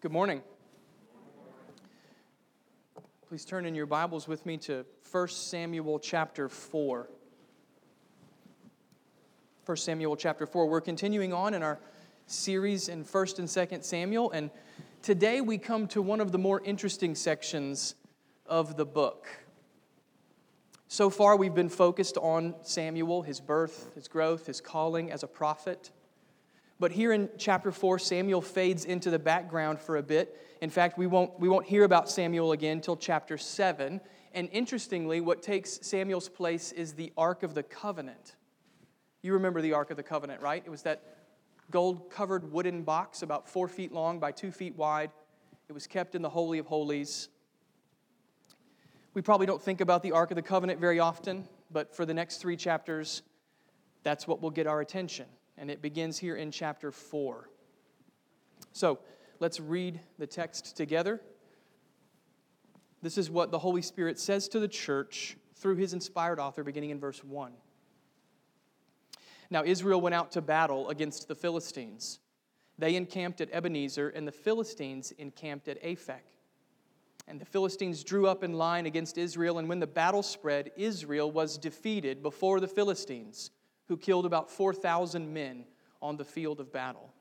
Good morning. Please turn in your Bibles with me to 1 Samuel chapter 4. 1 Samuel chapter 4. We're continuing on in our series in 1st and 2nd Samuel, and today we come to one of the more interesting sections of the book. So far, we've been focused on Samuel, his birth, his growth, his calling as a prophet. But here in chapter 4, Samuel fades into the background for a bit. In fact, we won't, we won't hear about Samuel again until chapter 7. And interestingly, what takes Samuel's place is the Ark of the Covenant. You remember the Ark of the Covenant, right? It was that gold covered wooden box about four feet long by two feet wide. It was kept in the Holy of Holies. We probably don't think about the Ark of the Covenant very often, but for the next three chapters, that's what will get our attention and it begins here in chapter 4. So let's read the text together. This is what the Holy Spirit says to the church through his inspired author, beginning in verse 1. Now Israel went out to battle against the Philistines. They encamped at Ebenezer, and the Philistines encamped at Aphek. And the Philistines drew up in line against Israel, and when the battle spread, Israel was defeated before the Philistines who killed about 4,000 men on the field of battle.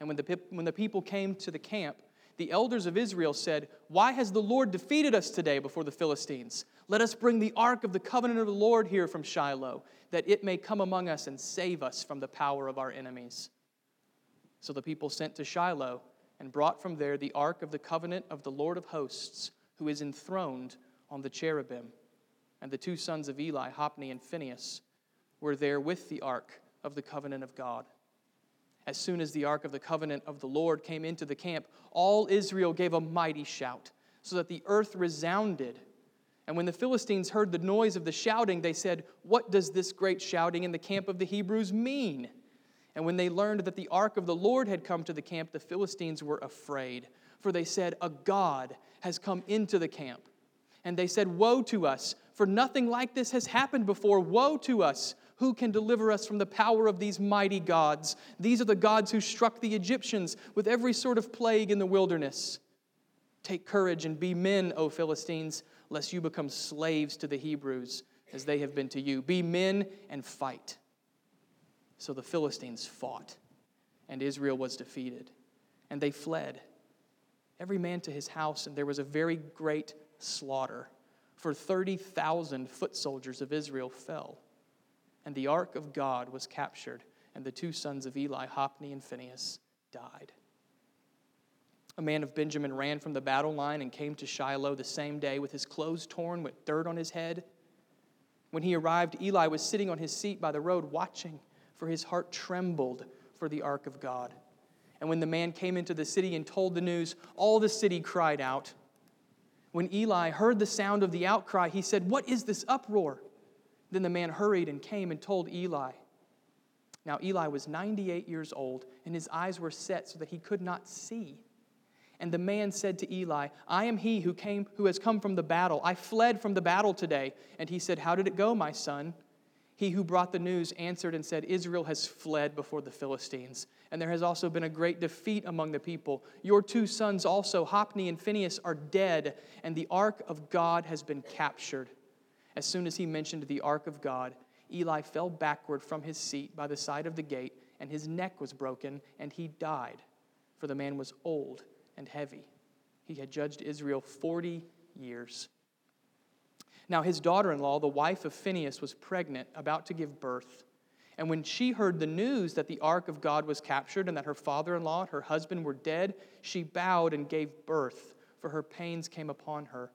And when the, when the people came to the camp, the elders of Israel said, Why has the Lord defeated us today before the Philistines? Let us bring the ark of the covenant of the Lord here from Shiloh, that it may come among us and save us from the power of our enemies. So the people sent to Shiloh and brought from there the ark of the covenant of the Lord of hosts, who is enthroned on the cherubim. And the two sons of Eli, Hophni and Phinehas, were there with the ark of the covenant of God. As soon as the ark of the covenant of the Lord came into the camp, all Israel gave a mighty shout, so that the earth resounded. And when the Philistines heard the noise of the shouting, they said, What does this great shouting in the camp of the Hebrews mean? And when they learned that the ark of the Lord had come to the camp, the Philistines were afraid, for they said, A God has come into the camp. And they said, Woe to us, for nothing like this has happened before. Woe to us! Who can deliver us from the power of these mighty gods? These are the gods who struck the Egyptians with every sort of plague in the wilderness. Take courage and be men, O Philistines, lest you become slaves to the Hebrews as they have been to you. Be men and fight. So the Philistines fought, and Israel was defeated, and they fled, every man to his house, and there was a very great slaughter, for 30,000 foot soldiers of Israel fell and the ark of God was captured, and the two sons of Eli, Hophni and Phinehas, died. A man of Benjamin ran from the battle line and came to Shiloh the same day with his clothes torn, with dirt on his head. When he arrived, Eli was sitting on his seat by the road watching, for his heart trembled for the ark of God. And when the man came into the city and told the news, all the city cried out. When Eli heard the sound of the outcry, he said, What is this uproar? Then the man hurried and came and told Eli. Now, Eli was 98 years old, and his eyes were set so that he could not see. And the man said to Eli, I am he who came who has come from the battle. I fled from the battle today. And he said, How did it go, my son? He who brought the news answered and said, Israel has fled before the Philistines, and there has also been a great defeat among the people. Your two sons also, Hophni and Phinehas, are dead, and the ark of God has been captured. As soon as he mentioned the ark of God, Eli fell backward from his seat by the side of the gate, and his neck was broken, and he died, for the man was old and heavy. He had judged Israel 40 years. Now, his daughter in law, the wife of Phinehas, was pregnant, about to give birth. And when she heard the news that the ark of God was captured and that her father in law and her husband were dead, she bowed and gave birth, for her pains came upon her.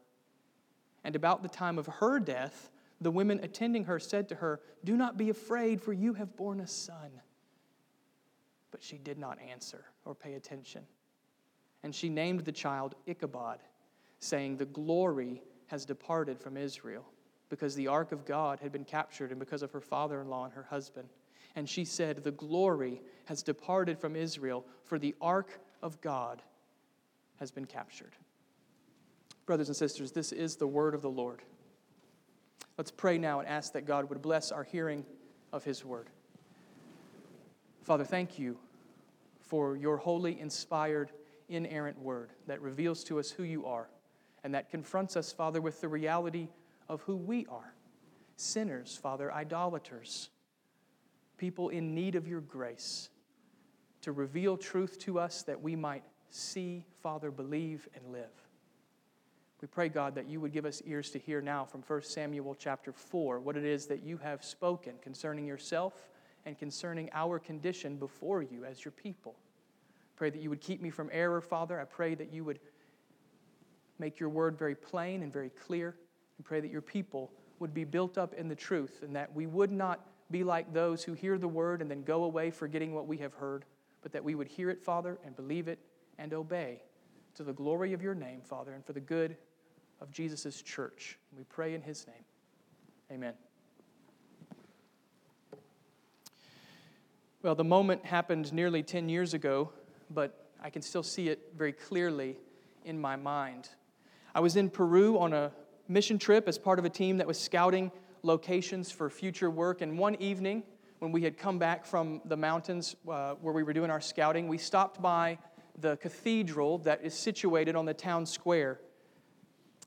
And about the time of her death, the women attending her said to her, Do not be afraid, for you have borne a son. But she did not answer or pay attention. And she named the child Ichabod, saying, The glory has departed from Israel, because the ark of God had been captured, and because of her father in law and her husband. And she said, The glory has departed from Israel, for the ark of God has been captured. Brothers and sisters, this is the word of the Lord. Let's pray now and ask that God would bless our hearing of his word. Father, thank you for your holy, inspired, inerrant word that reveals to us who you are and that confronts us, Father, with the reality of who we are sinners, Father, idolaters, people in need of your grace, to reveal truth to us that we might see, Father, believe, and live. We pray, God, that you would give us ears to hear now from 1 Samuel chapter 4 what it is that you have spoken concerning yourself and concerning our condition before you as your people. Pray that you would keep me from error, Father. I pray that you would make your word very plain and very clear, and pray that your people would be built up in the truth and that we would not be like those who hear the word and then go away forgetting what we have heard, but that we would hear it, Father, and believe it and obey to the glory of your name, Father, and for the good of Jesus' church. We pray in his name. Amen. Well, the moment happened nearly 10 years ago, but I can still see it very clearly in my mind. I was in Peru on a mission trip as part of a team that was scouting locations for future work, and one evening, when we had come back from the mountains uh, where we were doing our scouting, we stopped by the cathedral that is situated on the town square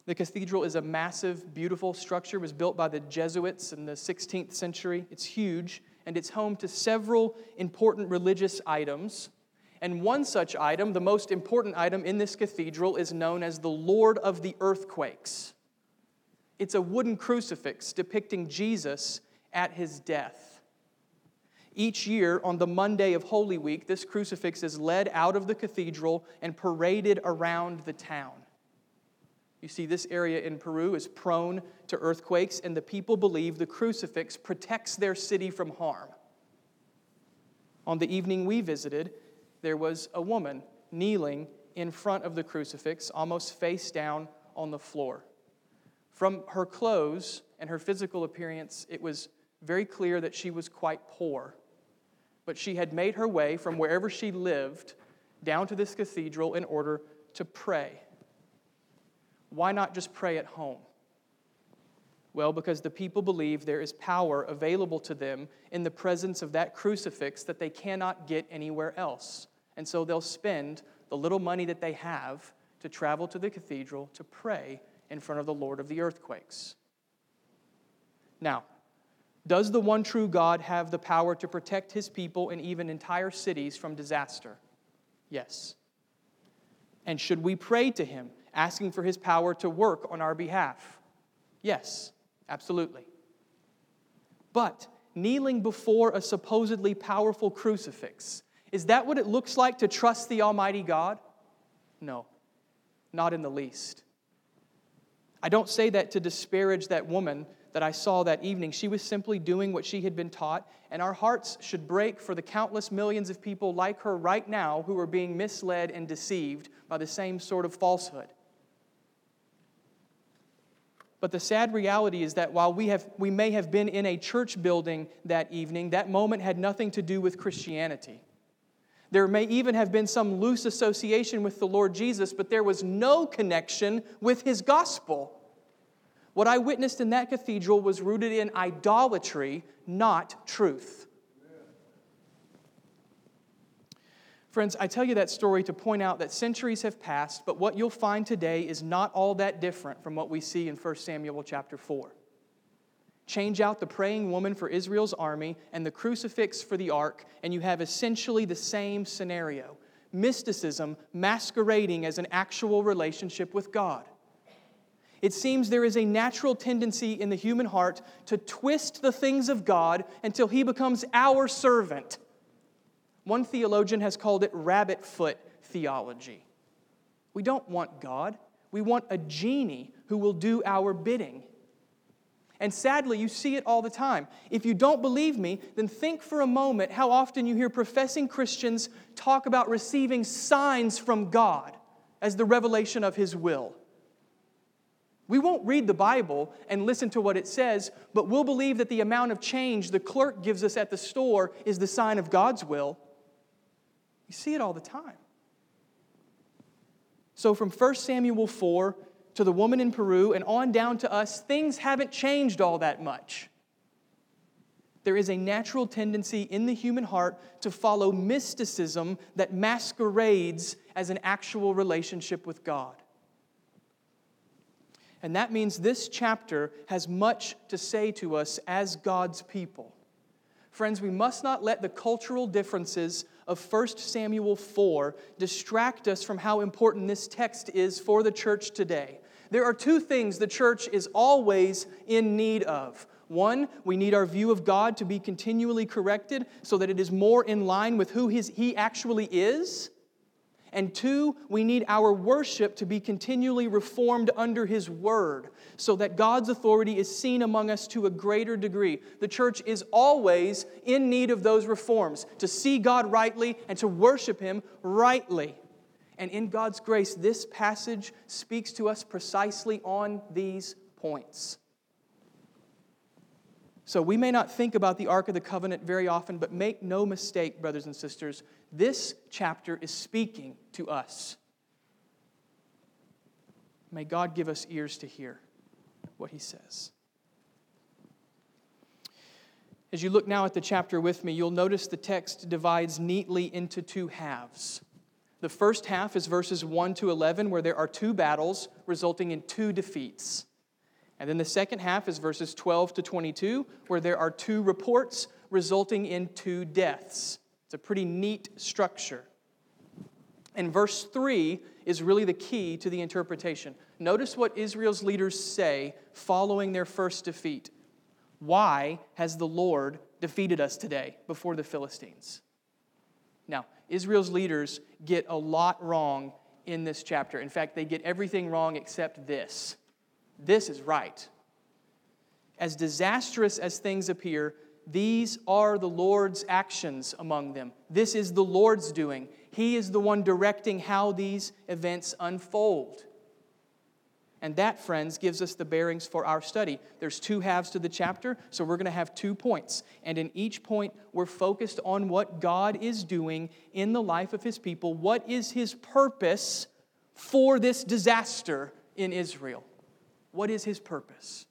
the cathedral is a massive, beautiful structure. It was built by the Jesuits in the 16th century. It's huge, and it's home to several important religious items. And one such item, the most important item in this cathedral, is known as the Lord of the Earthquakes. It's a wooden crucifix depicting Jesus at his death. Each year, on the Monday of Holy Week, this crucifix is led out of the cathedral and paraded around the town. You see, this area in Peru is prone to earthquakes, and the people believe the crucifix protects their city from harm. On the evening we visited, there was a woman kneeling in front of the crucifix, almost face down on the floor. From her clothes and her physical appearance, it was very clear that she was quite poor. But she had made her way from wherever she lived down to this cathedral in order to pray why not just pray at home? Well, because the people believe there is power available to them in the presence of that crucifix that they cannot get anywhere else. And so they'll spend the little money that they have to travel to the cathedral to pray in front of the Lord of the earthquakes. Now, does the one true God have the power to protect his people and even entire cities from disaster? Yes. And should we pray to him asking for his power to work on our behalf? Yes, absolutely. But kneeling before a supposedly powerful crucifix, is that what it looks like to trust the Almighty God? No, not in the least. I don't say that to disparage that woman that I saw that evening. She was simply doing what she had been taught, and our hearts should break for the countless millions of people like her right now who are being misled and deceived by the same sort of falsehood. But the sad reality is that while we, have, we may have been in a church building that evening, that moment had nothing to do with Christianity. There may even have been some loose association with the Lord Jesus, but there was no connection with his gospel. What I witnessed in that cathedral was rooted in idolatry, not truth. Friends, I tell you that story to point out that centuries have passed, but what you'll find today is not all that different from what we see in 1 Samuel chapter 4. Change out the praying woman for Israel's army and the crucifix for the ark, and you have essentially the same scenario mysticism masquerading as an actual relationship with God. It seems there is a natural tendency in the human heart to twist the things of God until He becomes our servant one theologian has called it rabbit foot theology. We don't want God, we want a genie who will do our bidding. And sadly, you see it all the time. If you don't believe me, then think for a moment how often you hear professing Christians talk about receiving signs from God as the revelation of His will. We won't read the Bible and listen to what it says, but we'll believe that the amount of change the clerk gives us at the store is the sign of God's will. You see it all the time. So, from 1 Samuel 4 to the woman in Peru and on down to us, things haven't changed all that much. There is a natural tendency in the human heart to follow mysticism that masquerades as an actual relationship with God. And that means this chapter has much to say to us as God's people. Friends, we must not let the cultural differences of 1 Samuel 4 distract us from how important this text is for the church today. There are two things the church is always in need of one, we need our view of God to be continually corrected so that it is more in line with who his, He actually is. And two, we need our worship to be continually reformed under His Word so that God's authority is seen among us to a greater degree. The church is always in need of those reforms to see God rightly and to worship Him rightly. And in God's grace, this passage speaks to us precisely on these points. So we may not think about the Ark of the Covenant very often, but make no mistake, brothers and sisters, this chapter is speaking to us. May God give us ears to hear what he says. As you look now at the chapter with me, you'll notice the text divides neatly into two halves. The first half is verses 1 to 11, where there are two battles resulting in two defeats. And then the second half is verses 12 to 22, where there are two reports resulting in two deaths. It's a pretty neat structure. And verse 3 is really the key to the interpretation. Notice what Israel's leaders say following their first defeat. Why has the Lord defeated us today before the Philistines? Now, Israel's leaders get a lot wrong in this chapter. In fact, they get everything wrong except this. This is right. As disastrous as things appear, these are the Lord's actions among them. This is the Lord's doing. He is the one directing how these events unfold. And that, friends, gives us the bearings for our study. There's two halves to the chapter, so we're going to have two points. And in each point, we're focused on what God is doing in the life of his people. What is his purpose for this disaster in Israel? What is his purpose?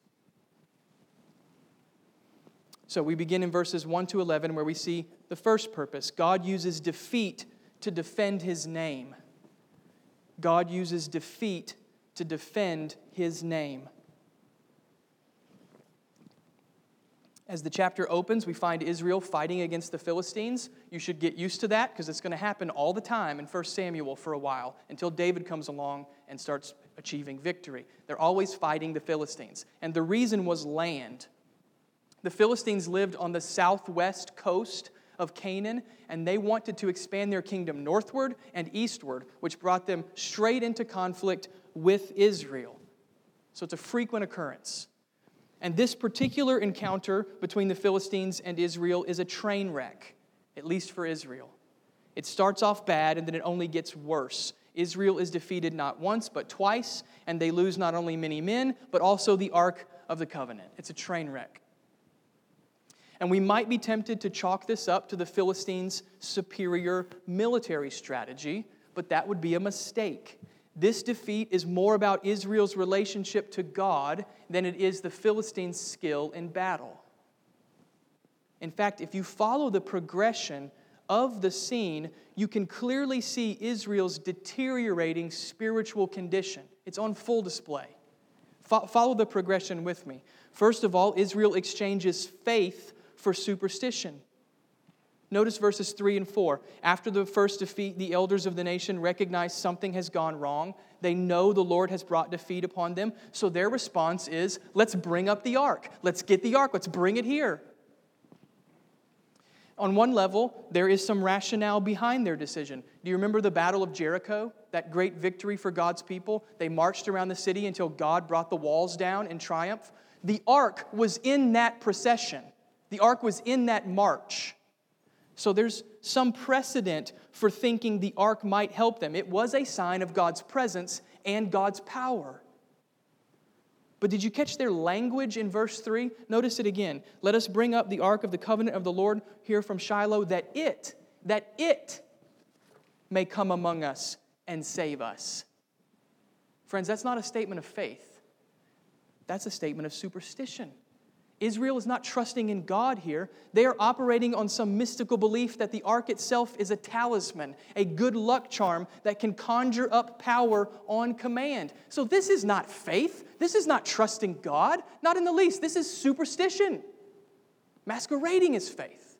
So we begin in verses 1 to 11 where we see the first purpose God uses defeat to defend his name. God uses defeat to defend his name. As the chapter opens, we find Israel fighting against the Philistines. You should get used to that because it's going to happen all the time in 1 Samuel for a while until David comes along and starts achieving victory. They're always fighting the Philistines. And the reason was land. The Philistines lived on the southwest coast of Canaan, and they wanted to expand their kingdom northward and eastward, which brought them straight into conflict with Israel. So it's a frequent occurrence. And this particular encounter between the Philistines and Israel is a train wreck, at least for Israel. It starts off bad and then it only gets worse. Israel is defeated not once, but twice, and they lose not only many men, but also the Ark of the Covenant. It's a train wreck. And we might be tempted to chalk this up to the Philistines' superior military strategy, but that would be a mistake. This defeat is more about Israel's relationship to God than it is the Philistines' skill in battle. In fact, if you follow the progression of the scene, you can clearly see Israel's deteriorating spiritual condition. It's on full display. Fo- follow the progression with me. First of all, Israel exchanges faith for superstition. Notice verses 3 and 4. After the first defeat, the elders of the nation recognize something has gone wrong. They know the Lord has brought defeat upon them. So their response is let's bring up the ark. Let's get the ark. Let's bring it here. On one level, there is some rationale behind their decision. Do you remember the Battle of Jericho? That great victory for God's people? They marched around the city until God brought the walls down in triumph. The ark was in that procession, the ark was in that march. So there's some precedent for thinking the ark might help them. It was a sign of God's presence and God's power. But did you catch their language in verse 3? Notice it again. Let us bring up the ark of the covenant of the Lord here from Shiloh, that it, that it may come among us and save us. Friends, that's not a statement of faith, that's a statement of superstition. Israel is not trusting in God here. They are operating on some mystical belief that the ark itself is a talisman, a good luck charm that can conjure up power on command. So this is not faith. This is not trusting God, not in the least. This is superstition, masquerading as faith.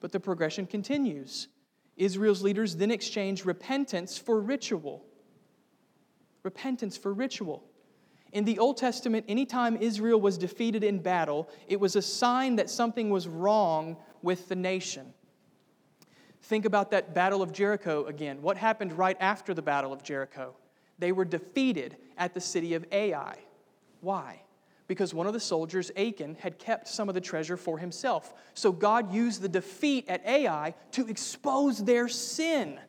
But the progression continues. Israel's leaders then exchange repentance for ritual. Repentance for ritual. In the Old Testament, anytime Israel was defeated in battle, it was a sign that something was wrong with the nation. Think about that Battle of Jericho again. What happened right after the Battle of Jericho? They were defeated at the city of Ai. Why? Because one of the soldiers, Achan, had kept some of the treasure for himself. So God used the defeat at Ai to expose their sin.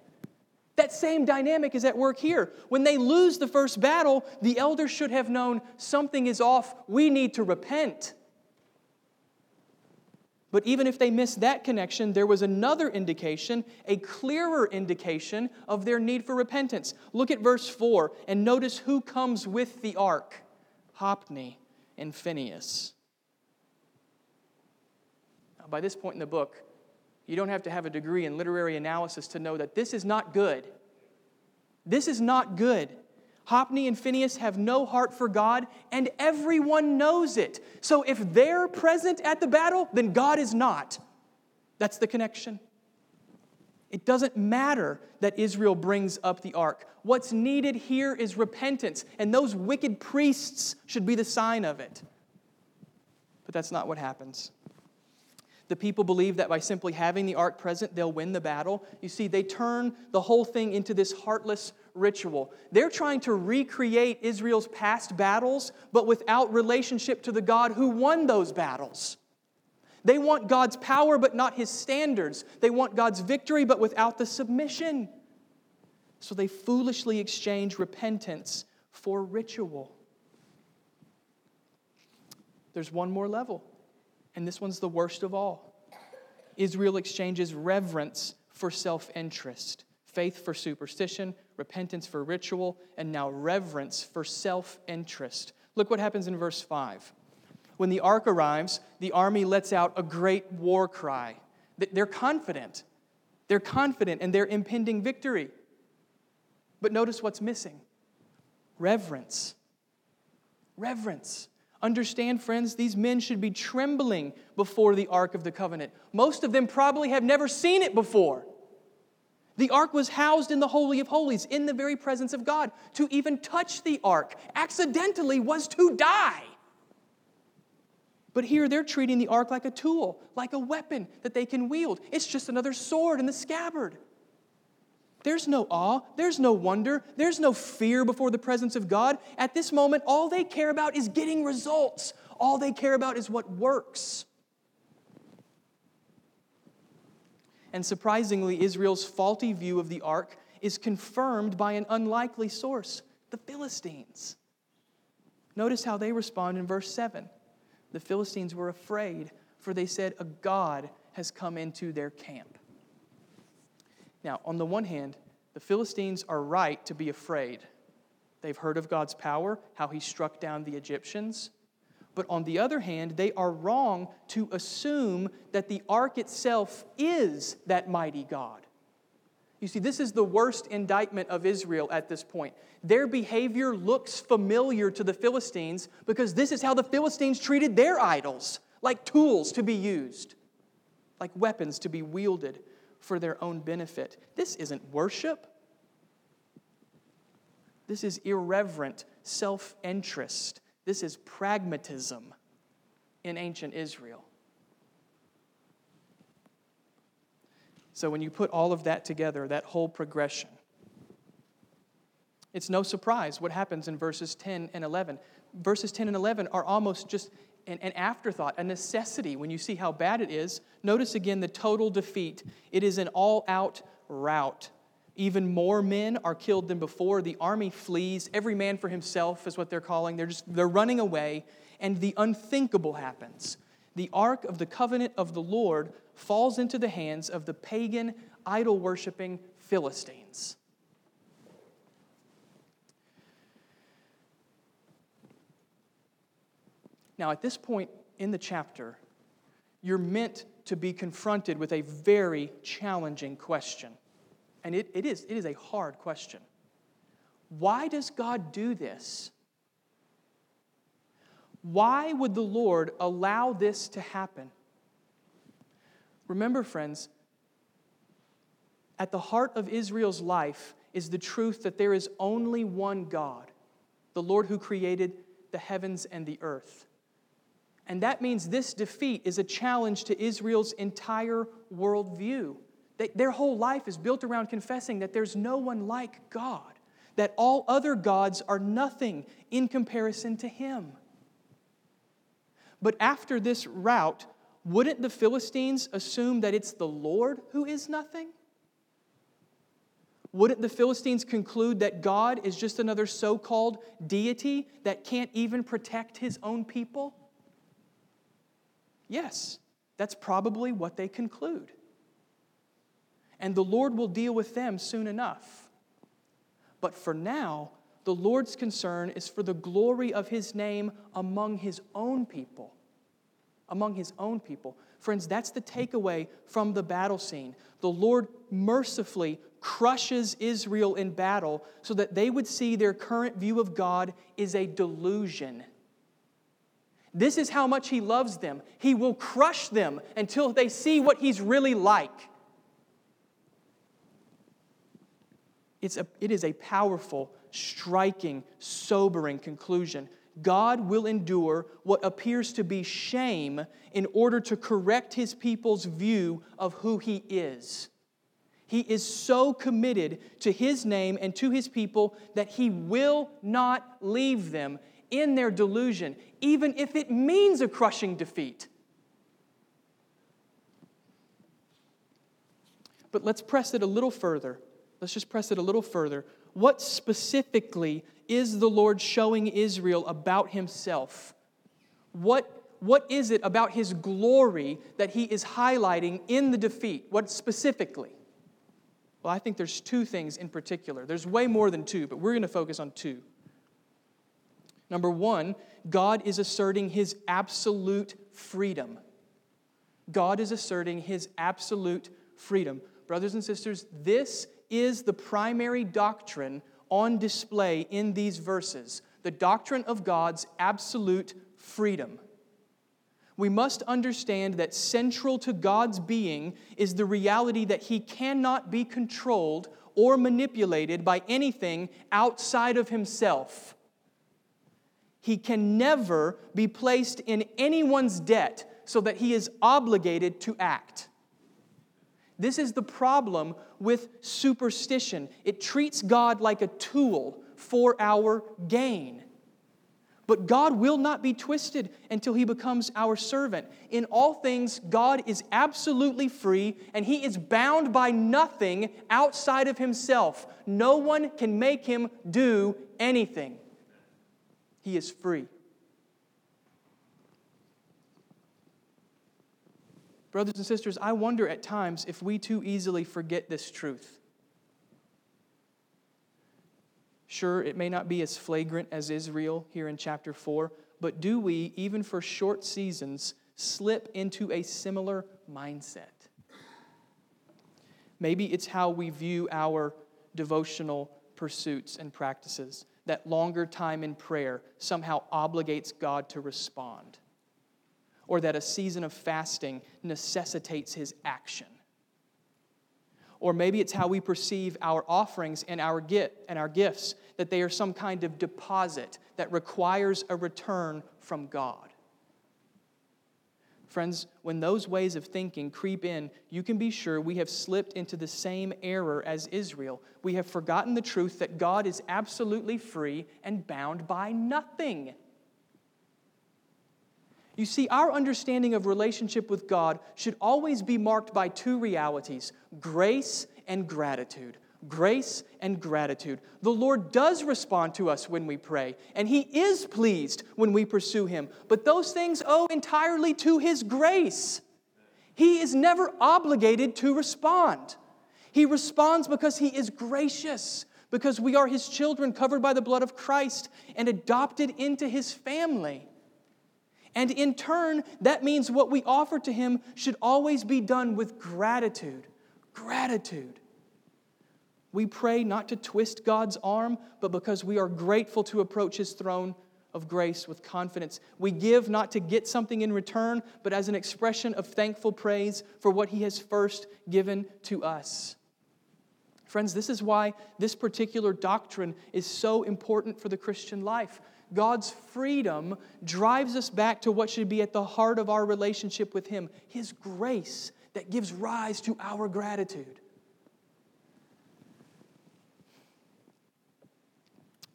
That same dynamic is at work here. When they lose the first battle, the elders should have known something is off. We need to repent. But even if they missed that connection, there was another indication, a clearer indication of their need for repentance. Look at verse 4 and notice who comes with the ark Hophni and Phinehas. Now, by this point in the book, you don't have to have a degree in literary analysis to know that this is not good. This is not good. Hophni and Phinehas have no heart for God, and everyone knows it. So if they're present at the battle, then God is not. That's the connection. It doesn't matter that Israel brings up the ark. What's needed here is repentance, and those wicked priests should be the sign of it. But that's not what happens. The people believe that by simply having the ark present, they'll win the battle. You see, they turn the whole thing into this heartless ritual. They're trying to recreate Israel's past battles, but without relationship to the God who won those battles. They want God's power, but not his standards. They want God's victory, but without the submission. So they foolishly exchange repentance for ritual. There's one more level and this one's the worst of all. Israel exchanges reverence for self interest, faith for superstition, repentance for ritual, and now reverence for self interest. Look what happens in verse 5. When the ark arrives, the army lets out a great war cry. They're confident. They're confident in their impending victory. But notice what's missing reverence. Reverence. Understand, friends, these men should be trembling before the Ark of the Covenant. Most of them probably have never seen it before. The ark was housed in the Holy of Holies, in the very presence of God. To even touch the ark accidentally was to die. But here they're treating the ark like a tool, like a weapon that they can wield. It's just another sword in the scabbard. There's no awe, there's no wonder, there's no fear before the presence of God. At this moment, all they care about is getting results. All they care about is what works. And surprisingly, Israel's faulty view of the ark is confirmed by an unlikely source the Philistines. Notice how they respond in verse 7. The Philistines were afraid, for they said, A God has come into their camp. Now, on the one hand, the Philistines are right to be afraid. They've heard of God's power, how he struck down the Egyptians. But on the other hand, they are wrong to assume that the ark itself is that mighty God. You see, this is the worst indictment of Israel at this point. Their behavior looks familiar to the Philistines because this is how the Philistines treated their idols like tools to be used, like weapons to be wielded for their own benefit. This isn't worship. This is irreverent self interest. This is pragmatism in ancient Israel. So, when you put all of that together, that whole progression, it's no surprise what happens in verses 10 and 11. Verses 10 and 11 are almost just an, an afterthought, a necessity when you see how bad it is. Notice again the total defeat. It is an all out rout. Even more men are killed than before. The army flees. Every man for himself is what they're calling. They're just they're running away, and the unthinkable happens. The ark of the covenant of the Lord falls into the hands of the pagan, idol worshiping Philistines. Now, at this point in the chapter, you're meant to be confronted with a very challenging question. And it, it, is, it is a hard question. Why does God do this? Why would the Lord allow this to happen? Remember, friends, at the heart of Israel's life is the truth that there is only one God, the Lord who created the heavens and the earth. And that means this defeat is a challenge to Israel's entire worldview. They, their whole life is built around confessing that there's no one like God, that all other gods are nothing in comparison to Him. But after this rout, wouldn't the Philistines assume that it's the Lord who is nothing? Wouldn't the Philistines conclude that God is just another so called deity that can't even protect his own people? Yes, that's probably what they conclude. And the Lord will deal with them soon enough. But for now, the Lord's concern is for the glory of his name among his own people. Among his own people. Friends, that's the takeaway from the battle scene. The Lord mercifully crushes Israel in battle so that they would see their current view of God is a delusion. This is how much He loves them. He will crush them until they see what He's really like. It's a, it is a powerful, striking, sobering conclusion. God will endure what appears to be shame in order to correct his people's view of who he is. He is so committed to his name and to his people that he will not leave them in their delusion, even if it means a crushing defeat. But let's press it a little further. Let's just press it a little further. What specifically is the Lord showing Israel about himself? What, what is it about his glory that he is highlighting in the defeat? What specifically? Well, I think there's two things in particular. There's way more than two, but we're going to focus on two. Number one, God is asserting his absolute freedom. God is asserting his absolute freedom. Brothers and sisters, this is the primary doctrine on display in these verses the doctrine of God's absolute freedom. We must understand that central to God's being is the reality that He cannot be controlled or manipulated by anything outside of Himself. He can never be placed in anyone's debt so that he is obligated to act. This is the problem with superstition. It treats God like a tool for our gain. But God will not be twisted until he becomes our servant. In all things, God is absolutely free and he is bound by nothing outside of himself. No one can make him do anything. He is free. Brothers and sisters, I wonder at times if we too easily forget this truth. Sure, it may not be as flagrant as Israel here in chapter 4, but do we, even for short seasons, slip into a similar mindset? Maybe it's how we view our devotional pursuits and practices, that longer time in prayer somehow obligates God to respond or that a season of fasting necessitates his action. Or maybe it's how we perceive our offerings and our, get, and our gifts, that they are some kind of deposit that requires a return from God. Friends, when those ways of thinking creep in, you can be sure we have slipped into the same error as Israel. We have forgotten the truth that God is absolutely free and bound by nothing. You see, our understanding of relationship with God should always be marked by two realities grace and gratitude. Grace and gratitude. The Lord does respond to us when we pray, and He is pleased when we pursue Him, but those things owe entirely to His grace. He is never obligated to respond. He responds because He is gracious, because we are His children covered by the blood of Christ and adopted into His family. And in turn, that means what we offer to Him should always be done with gratitude. Gratitude. We pray not to twist God's arm, but because we are grateful to approach His throne of grace with confidence. We give not to get something in return, but as an expression of thankful praise for what He has first given to us. Friends, this is why this particular doctrine is so important for the Christian life. God's freedom drives us back to what should be at the heart of our relationship with Him His grace that gives rise to our gratitude.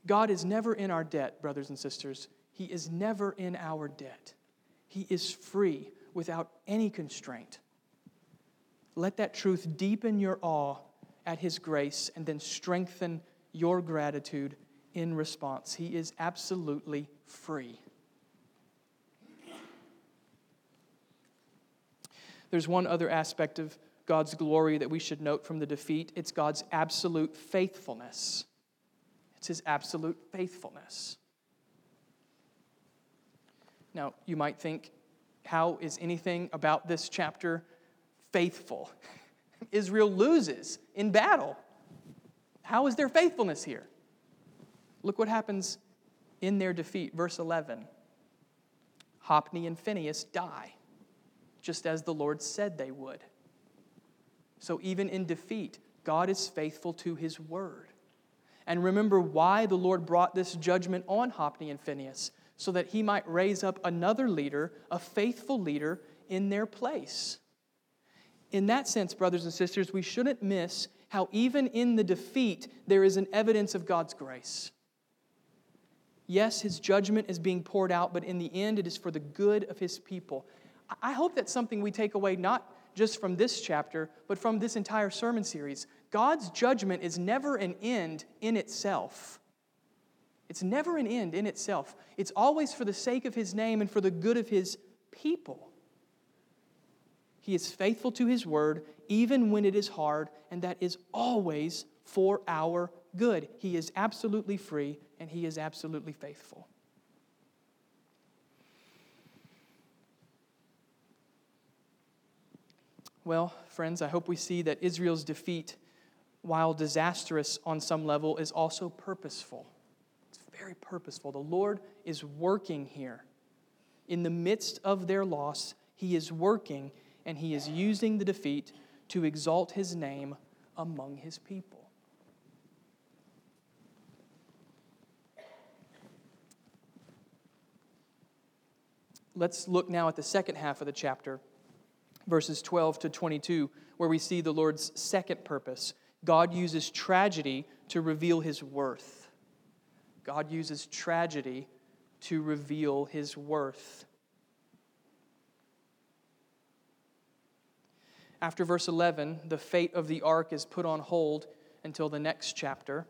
God is never in our debt, brothers and sisters. He is never in our debt. He is free without any constraint. Let that truth deepen your awe at His grace and then strengthen your gratitude in response. He is absolutely free. There's one other aspect of God's glory that we should note from the defeat it's God's absolute faithfulness. It's His absolute faithfulness. Now, you might think, how is anything about this chapter faithful? Israel loses in battle. How is their faithfulness here? Look what happens in their defeat. Verse 11 Hophni and Phinehas die, just as the Lord said they would. So even in defeat, God is faithful to his word. And remember why the Lord brought this judgment on Hophni and Phinehas, so that he might raise up another leader, a faithful leader, in their place. In that sense, brothers and sisters, we shouldn't miss how even in the defeat, there is an evidence of God's grace. Yes, his judgment is being poured out, but in the end, it is for the good of his people. I hope that's something we take away not just from this chapter, but from this entire sermon series. God's judgment is never an end in itself. It's never an end in itself. It's always for the sake of his name and for the good of his people. He is faithful to his word, even when it is hard, and that is always for our good. He is absolutely free and he is absolutely faithful. Well, friends, I hope we see that Israel's defeat, while disastrous on some level, is also purposeful. It's very purposeful. The Lord is working here. In the midst of their loss, He is working and He is using the defeat to exalt His name among His people. Let's look now at the second half of the chapter, verses 12 to 22, where we see the Lord's second purpose. God uses tragedy to reveal his worth. God uses tragedy to reveal his worth. After verse 11, the fate of the ark is put on hold until the next chapter.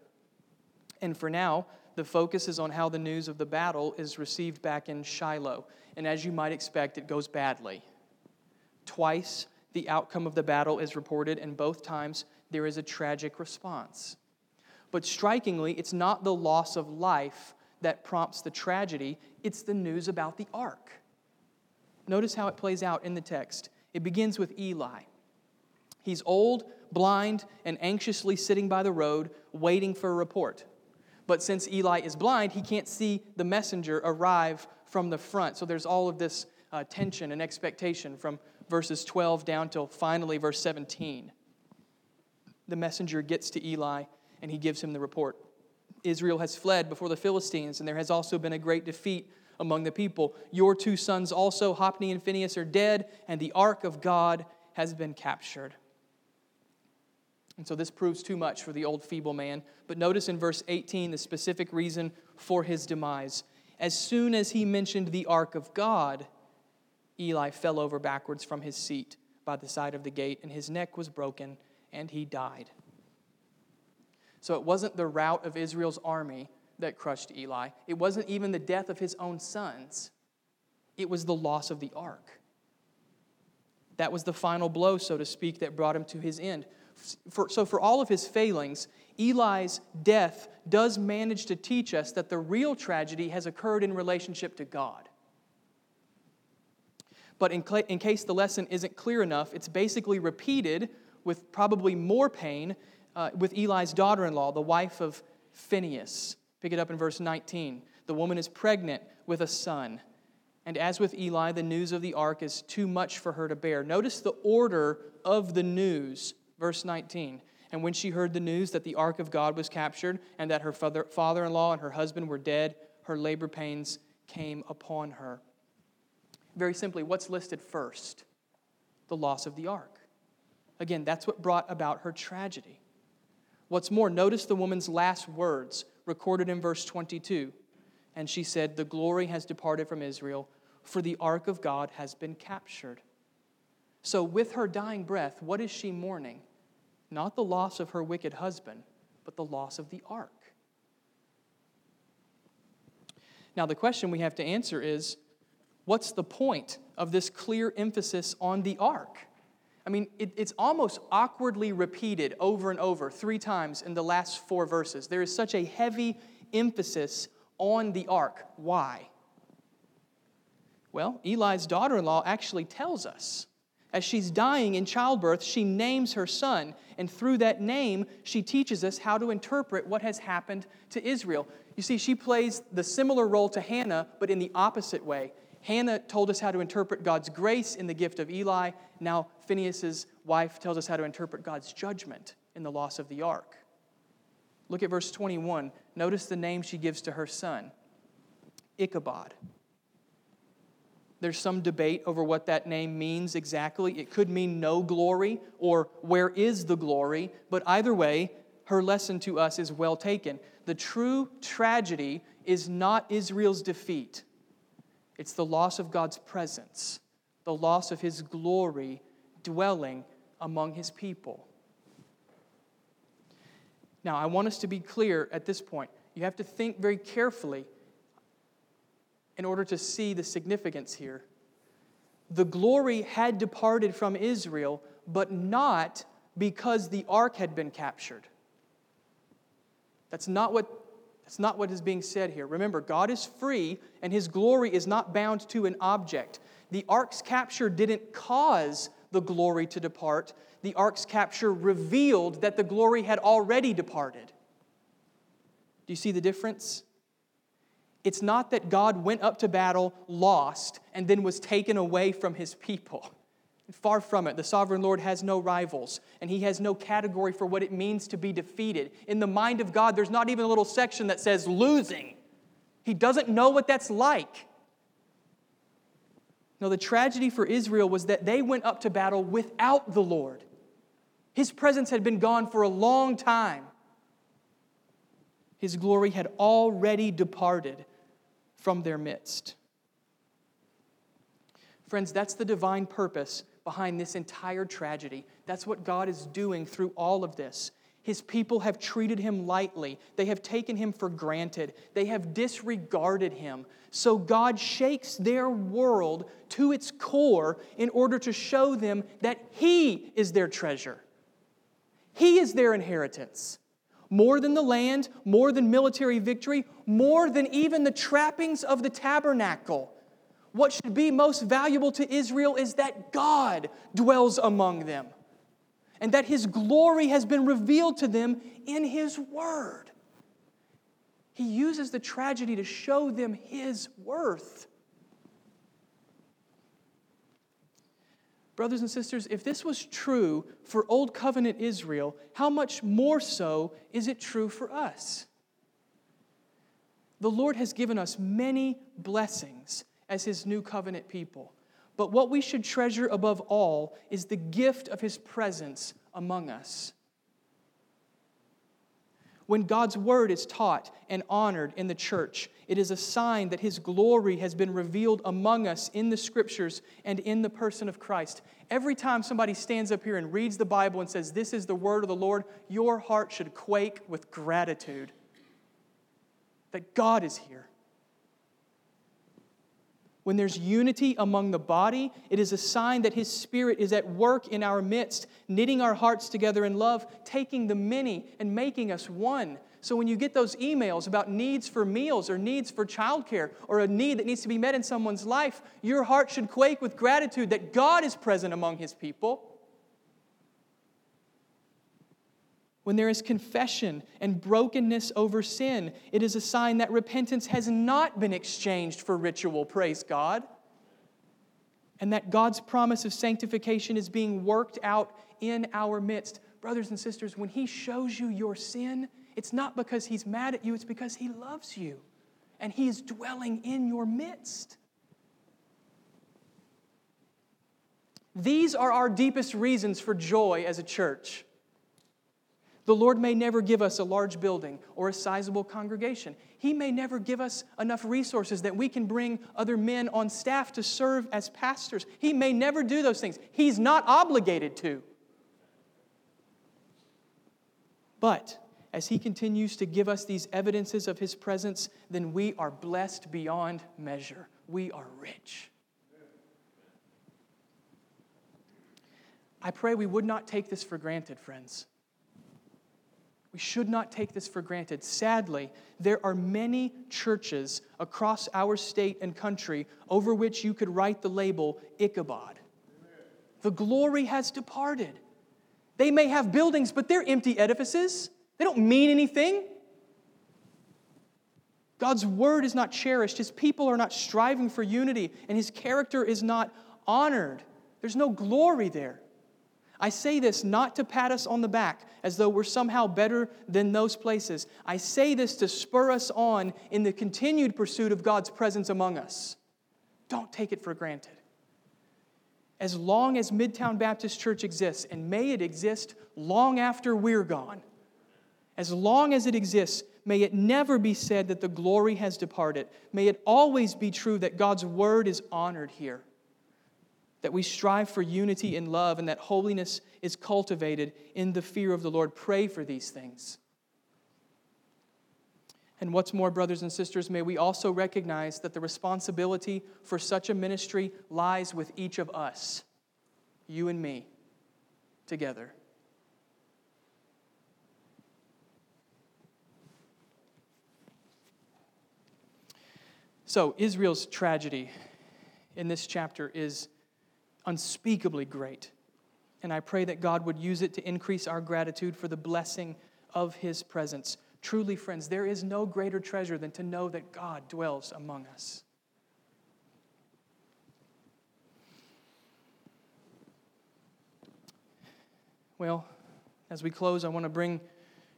And for now, the focus is on how the news of the battle is received back in Shiloh. And as you might expect, it goes badly. Twice, the outcome of the battle is reported, and both times there is a tragic response. But strikingly, it's not the loss of life that prompts the tragedy, it's the news about the ark. Notice how it plays out in the text. It begins with Eli. He's old, blind, and anxiously sitting by the road, waiting for a report. But since Eli is blind, he can't see the messenger arrive from the front. So there's all of this uh, tension and expectation from verses 12 down till finally verse 17. The messenger gets to Eli and he gives him the report. Israel has fled before the Philistines, and there has also been a great defeat among the people. Your two sons also, Hophni and Phinehas, are dead, and the ark of God has been captured. And so this proves too much for the old feeble man. But notice in verse 18 the specific reason for his demise. As soon as he mentioned the ark of God, Eli fell over backwards from his seat by the side of the gate, and his neck was broken, and he died. So it wasn't the rout of Israel's army that crushed Eli, it wasn't even the death of his own sons, it was the loss of the ark. That was the final blow, so to speak, that brought him to his end. For, so, for all of his failings, Eli's death does manage to teach us that the real tragedy has occurred in relationship to God. But in, cl- in case the lesson isn't clear enough, it's basically repeated with probably more pain uh, with Eli's daughter in law, the wife of Phinehas. Pick it up in verse 19. The woman is pregnant with a son. And as with Eli, the news of the ark is too much for her to bear. Notice the order of the news, verse 19. And when she heard the news that the ark of God was captured and that her father in law and her husband were dead, her labor pains came upon her. Very simply, what's listed first? The loss of the ark. Again, that's what brought about her tragedy. What's more, notice the woman's last words recorded in verse 22. And she said, The glory has departed from Israel, for the ark of God has been captured. So, with her dying breath, what is she mourning? Not the loss of her wicked husband, but the loss of the ark. Now, the question we have to answer is what's the point of this clear emphasis on the ark? I mean, it, it's almost awkwardly repeated over and over, three times in the last four verses. There is such a heavy emphasis on the ark. Why? Well, Eli's daughter in law actually tells us. As she's dying in childbirth, she names her son, and through that name, she teaches us how to interpret what has happened to Israel. You see, she plays the similar role to Hannah, but in the opposite way. Hannah told us how to interpret God's grace in the gift of Eli. Now, Phinehas's wife tells us how to interpret God's judgment in the loss of the ark. Look at verse 21. Notice the name she gives to her son Ichabod. There's some debate over what that name means exactly. It could mean no glory or where is the glory, but either way, her lesson to us is well taken. The true tragedy is not Israel's defeat, it's the loss of God's presence, the loss of his glory dwelling among his people. Now, I want us to be clear at this point. You have to think very carefully in order to see the significance here. The glory had departed from Israel, but not because the ark had been captured. That's not what that's not what is being said here. Remember, God is free and his glory is not bound to an object. The ark's capture didn't cause the glory to depart. The ark's capture revealed that the glory had already departed. Do you see the difference? It's not that God went up to battle, lost, and then was taken away from his people. Far from it. The sovereign Lord has no rivals, and he has no category for what it means to be defeated. In the mind of God, there's not even a little section that says losing. He doesn't know what that's like. No, the tragedy for Israel was that they went up to battle without the Lord. His presence had been gone for a long time. His glory had already departed from their midst. Friends, that's the divine purpose behind this entire tragedy. That's what God is doing through all of this. His people have treated him lightly. They have taken him for granted. They have disregarded him. So God shakes their world to its core in order to show them that He is their treasure. He is their inheritance. More than the land, more than military victory, more than even the trappings of the tabernacle. What should be most valuable to Israel is that God dwells among them and that His glory has been revealed to them in His Word. He uses the tragedy to show them His worth. Brothers and sisters, if this was true for Old Covenant Israel, how much more so is it true for us? The Lord has given us many blessings as his new covenant people. But what we should treasure above all is the gift of his presence among us. When God's word is taught and honored in the church, it is a sign that his glory has been revealed among us in the scriptures and in the person of Christ. Every time somebody stands up here and reads the Bible and says, This is the word of the Lord, your heart should quake with gratitude that God is here. When there's unity among the body, it is a sign that His Spirit is at work in our midst, knitting our hearts together in love, taking the many and making us one, So when you get those emails about needs for meals or needs for childcare or a need that needs to be met in someone's life, your heart should quake with gratitude that God is present among his people. When there is confession and brokenness over sin, it is a sign that repentance has not been exchanged for ritual, praise God. And that God's promise of sanctification is being worked out in our midst. Brothers and sisters, when He shows you your sin, it's not because He's mad at you, it's because He loves you and He is dwelling in your midst. These are our deepest reasons for joy as a church. The Lord may never give us a large building or a sizable congregation. He may never give us enough resources that we can bring other men on staff to serve as pastors. He may never do those things. He's not obligated to. But as He continues to give us these evidences of His presence, then we are blessed beyond measure. We are rich. I pray we would not take this for granted, friends. We should not take this for granted. Sadly, there are many churches across our state and country over which you could write the label Ichabod. The glory has departed. They may have buildings, but they're empty edifices. They don't mean anything. God's word is not cherished. His people are not striving for unity, and his character is not honored. There's no glory there. I say this not to pat us on the back as though we're somehow better than those places. I say this to spur us on in the continued pursuit of God's presence among us. Don't take it for granted. As long as Midtown Baptist Church exists, and may it exist long after we're gone, as long as it exists, may it never be said that the glory has departed. May it always be true that God's word is honored here that we strive for unity in love, and that holiness is cultivated in the fear of the Lord. Pray for these things. And what's more, brothers and sisters, may we also recognize that the responsibility for such a ministry lies with each of us, you and me, together. So, Israel's tragedy in this chapter is unspeakably great. And I pray that God would use it to increase our gratitude for the blessing of His presence. Truly, friends, there is no greater treasure than to know that God dwells among us. Well, as we close, I want to bring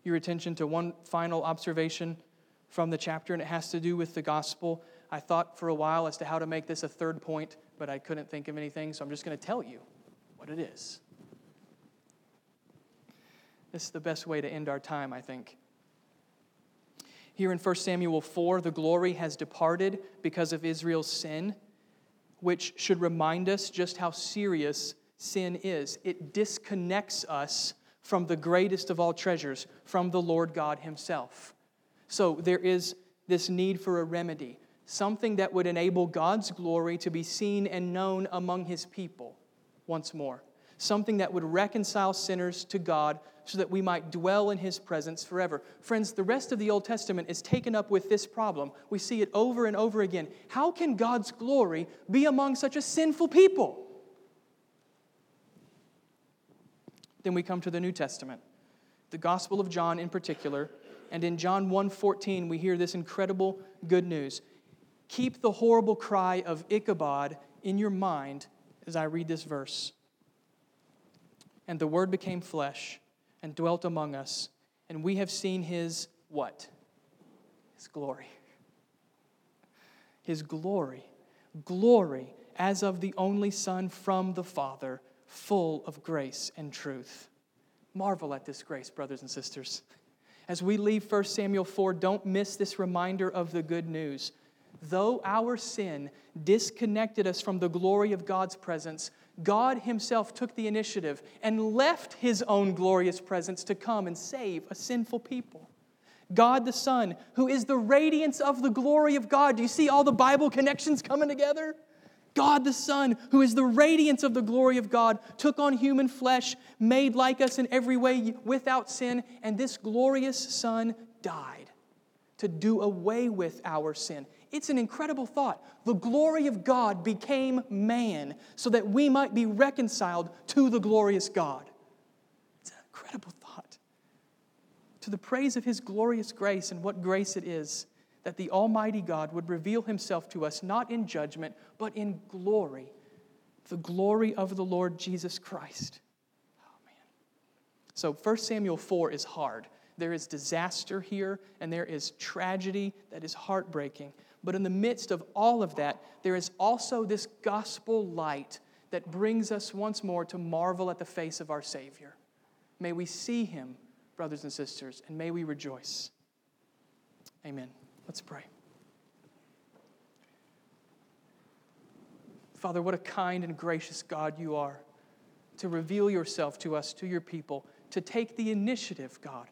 your attention to one final observation from the chapter, and it has to do with the gospel. I thought for a while as to how to make this a third point, but I couldn't think of anything, so I'm just going to tell you what it is. This is the best way to end our time, I think. Here in 1 Samuel 4, the glory has departed because of Israel's sin, which should remind us just how serious sin is. It disconnects us from the greatest of all treasures, from the Lord God Himself. So there is this need for a remedy something that would enable God's glory to be seen and known among his people once more, something that would reconcile sinners to God so that we might dwell in his presence forever. Friends, the rest of the Old Testament is taken up with this problem. We see it over and over again. How can God's glory be among such a sinful people? Then we come to the New Testament, the Gospel of John in particular, and in John 1:14 we hear this incredible good news. Keep the horrible cry of Ichabod in your mind as I read this verse. And the Word became flesh and dwelt among us, and we have seen His what? His glory. His glory. Glory as of the only Son from the Father, full of grace and truth. Marvel at this grace, brothers and sisters. As we leave 1 Samuel 4, don't miss this reminder of the good news though our sin disconnected us from the glory of God's presence, God Himself took the initiative and left His own glorious presence to come and save a sinful people. God the Son, who is the radiance of the glory of God. Do you see all the Bible connections coming together? God the Son, who is the radiance of the glory of God, took on human flesh, made like us in every way without sin, and this glorious Son died to do away with our sin. It's an incredible thought. The glory of God became man so that we might be reconciled to the glorious God. It's an incredible thought. To the praise of his glorious grace and what grace it is that the Almighty God would reveal himself to us not in judgment, but in glory, the glory of the Lord Jesus Christ. Oh, man. So 1 Samuel 4 is hard. There is disaster here, and there is tragedy that is heartbreaking. But in the midst of all of that, there is also this gospel light that brings us once more to marvel at the face of our Savior. May we see him, brothers and sisters, and may we rejoice. Amen. Let's pray. Father, what a kind and gracious God you are to reveal yourself to us, to your people, to take the initiative, God,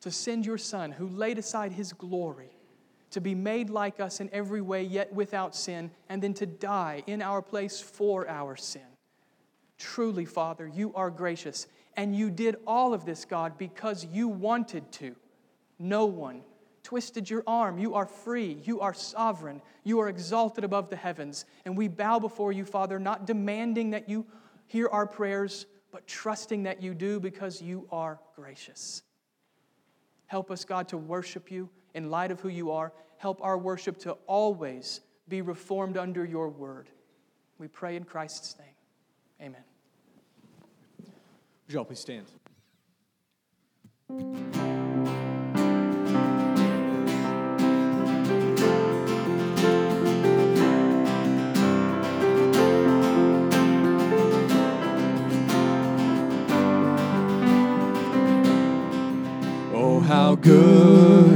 to send your Son who laid aside his glory to be made like us in every way, yet without sin, and then to die in our place for our sin. Truly, Father, you are gracious, and you did all of this, God, because you wanted to. No one twisted your arm. You are free. You are sovereign. You are exalted above the heavens. And we bow before you, Father, not demanding that you hear our prayers, but trusting that you do because you are gracious. Help us, God, to worship you in light of who you are. Help our worship to always be reformed under your word. We pray in Christ's name. Amen. Would you all please stand? Oh, how good